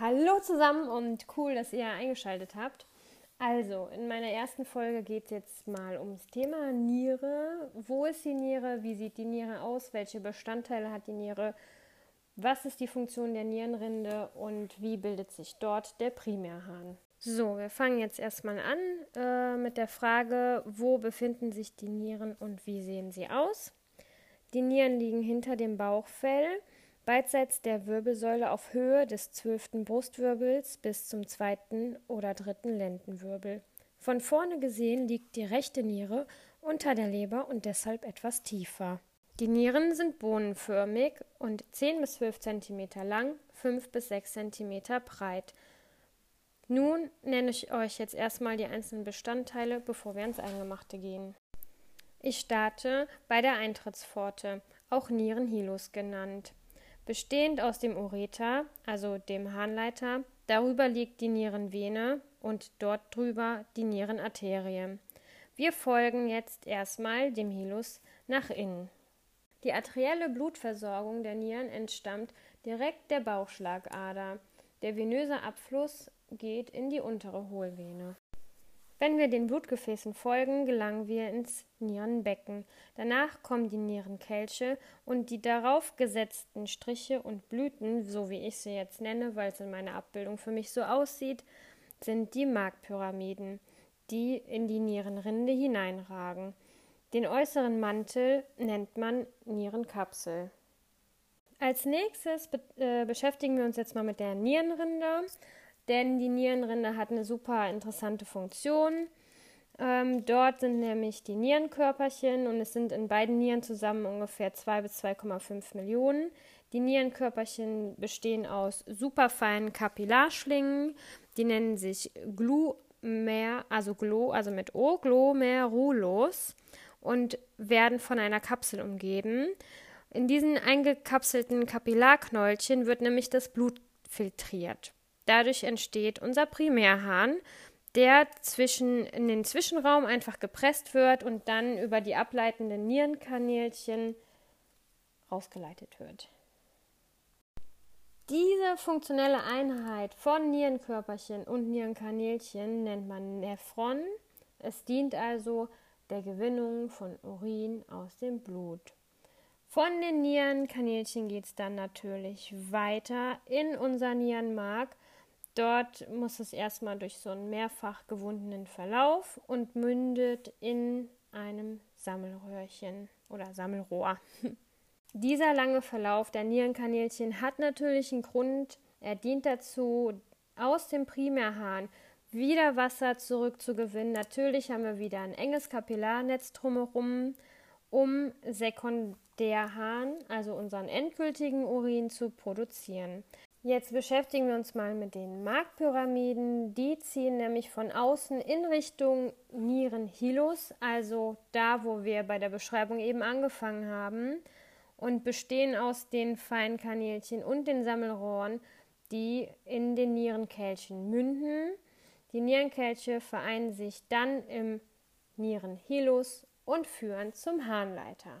Hallo zusammen und cool, dass ihr eingeschaltet habt. Also, in meiner ersten Folge geht es jetzt mal ums Thema Niere. Wo ist die Niere? Wie sieht die Niere aus? Welche Bestandteile hat die Niere? Was ist die Funktion der Nierenrinde und wie bildet sich dort der Primärhahn? So, wir fangen jetzt erstmal an äh, mit der Frage, wo befinden sich die Nieren und wie sehen sie aus? Die Nieren liegen hinter dem Bauchfell beidseits der Wirbelsäule auf Höhe des zwölften Brustwirbels bis zum zweiten oder dritten Lendenwirbel. Von vorne gesehen liegt die rechte Niere unter der Leber und deshalb etwas tiefer. Die Nieren sind bohnenförmig und 10 bis 12 cm lang, 5 bis 6 cm breit. Nun nenne ich euch jetzt erstmal die einzelnen Bestandteile, bevor wir ins Eingemachte gehen. Ich starte bei der Eintrittspforte, auch Nierenhilus genannt bestehend aus dem Ureter, also dem Harnleiter, darüber liegt die Nierenvene und dort drüber die Nierenarterie. Wir folgen jetzt erstmal dem Hilus nach innen. Die arterielle Blutversorgung der Nieren entstammt direkt der Bauchschlagader. Der venöse Abfluss geht in die untere Hohlvene. Wenn wir den Blutgefäßen folgen, gelangen wir ins Nierenbecken. Danach kommen die Nierenkelche und die darauf gesetzten Striche und Blüten, so wie ich sie jetzt nenne, weil es in meiner Abbildung für mich so aussieht, sind die Markpyramiden, die in die Nierenrinde hineinragen. Den äußeren Mantel nennt man Nierenkapsel. Als nächstes be äh, beschäftigen wir uns jetzt mal mit der Nierenrinde denn die Nierenrinde hat eine super interessante Funktion. Ähm, dort sind nämlich die Nierenkörperchen und es sind in beiden Nieren zusammen ungefähr 2 bis 2,5 Millionen. Die Nierenkörperchen bestehen aus superfeinen Kapillarschlingen, die nennen sich Glomer, also Glo, also mit O, Glomerulos und werden von einer Kapsel umgeben. In diesen eingekapselten Kapillarknäulchen wird nämlich das Blut filtriert. Dadurch entsteht unser Primärhahn, der zwischen, in den Zwischenraum einfach gepresst wird und dann über die ableitenden Nierenkanälchen rausgeleitet wird. Diese funktionelle Einheit von Nierenkörperchen und Nierenkanälchen nennt man Nephron. Es dient also der Gewinnung von Urin aus dem Blut. Von den Nierenkanälchen geht es dann natürlich weiter in unser Nierenmark Dort muss es erstmal durch so einen mehrfach gewundenen Verlauf und mündet in einem Sammelröhrchen oder Sammelrohr. Dieser lange Verlauf der Nierenkanälchen hat natürlich einen Grund. Er dient dazu, aus dem Primärhahn wieder Wasser zurückzugewinnen. Natürlich haben wir wieder ein enges Kapillarnetz drumherum, um Sekundärhahn, also unseren endgültigen Urin, zu produzieren. Jetzt beschäftigen wir uns mal mit den Markpyramiden. Die ziehen nämlich von außen in Richtung Nierenhilus, also da, wo wir bei der Beschreibung eben angefangen haben, und bestehen aus den feinen Kanälchen und den Sammelrohren, die in den Nierenkelchen münden. Die Nierenkelche vereinen sich dann im Nierenhilus und führen zum Harnleiter.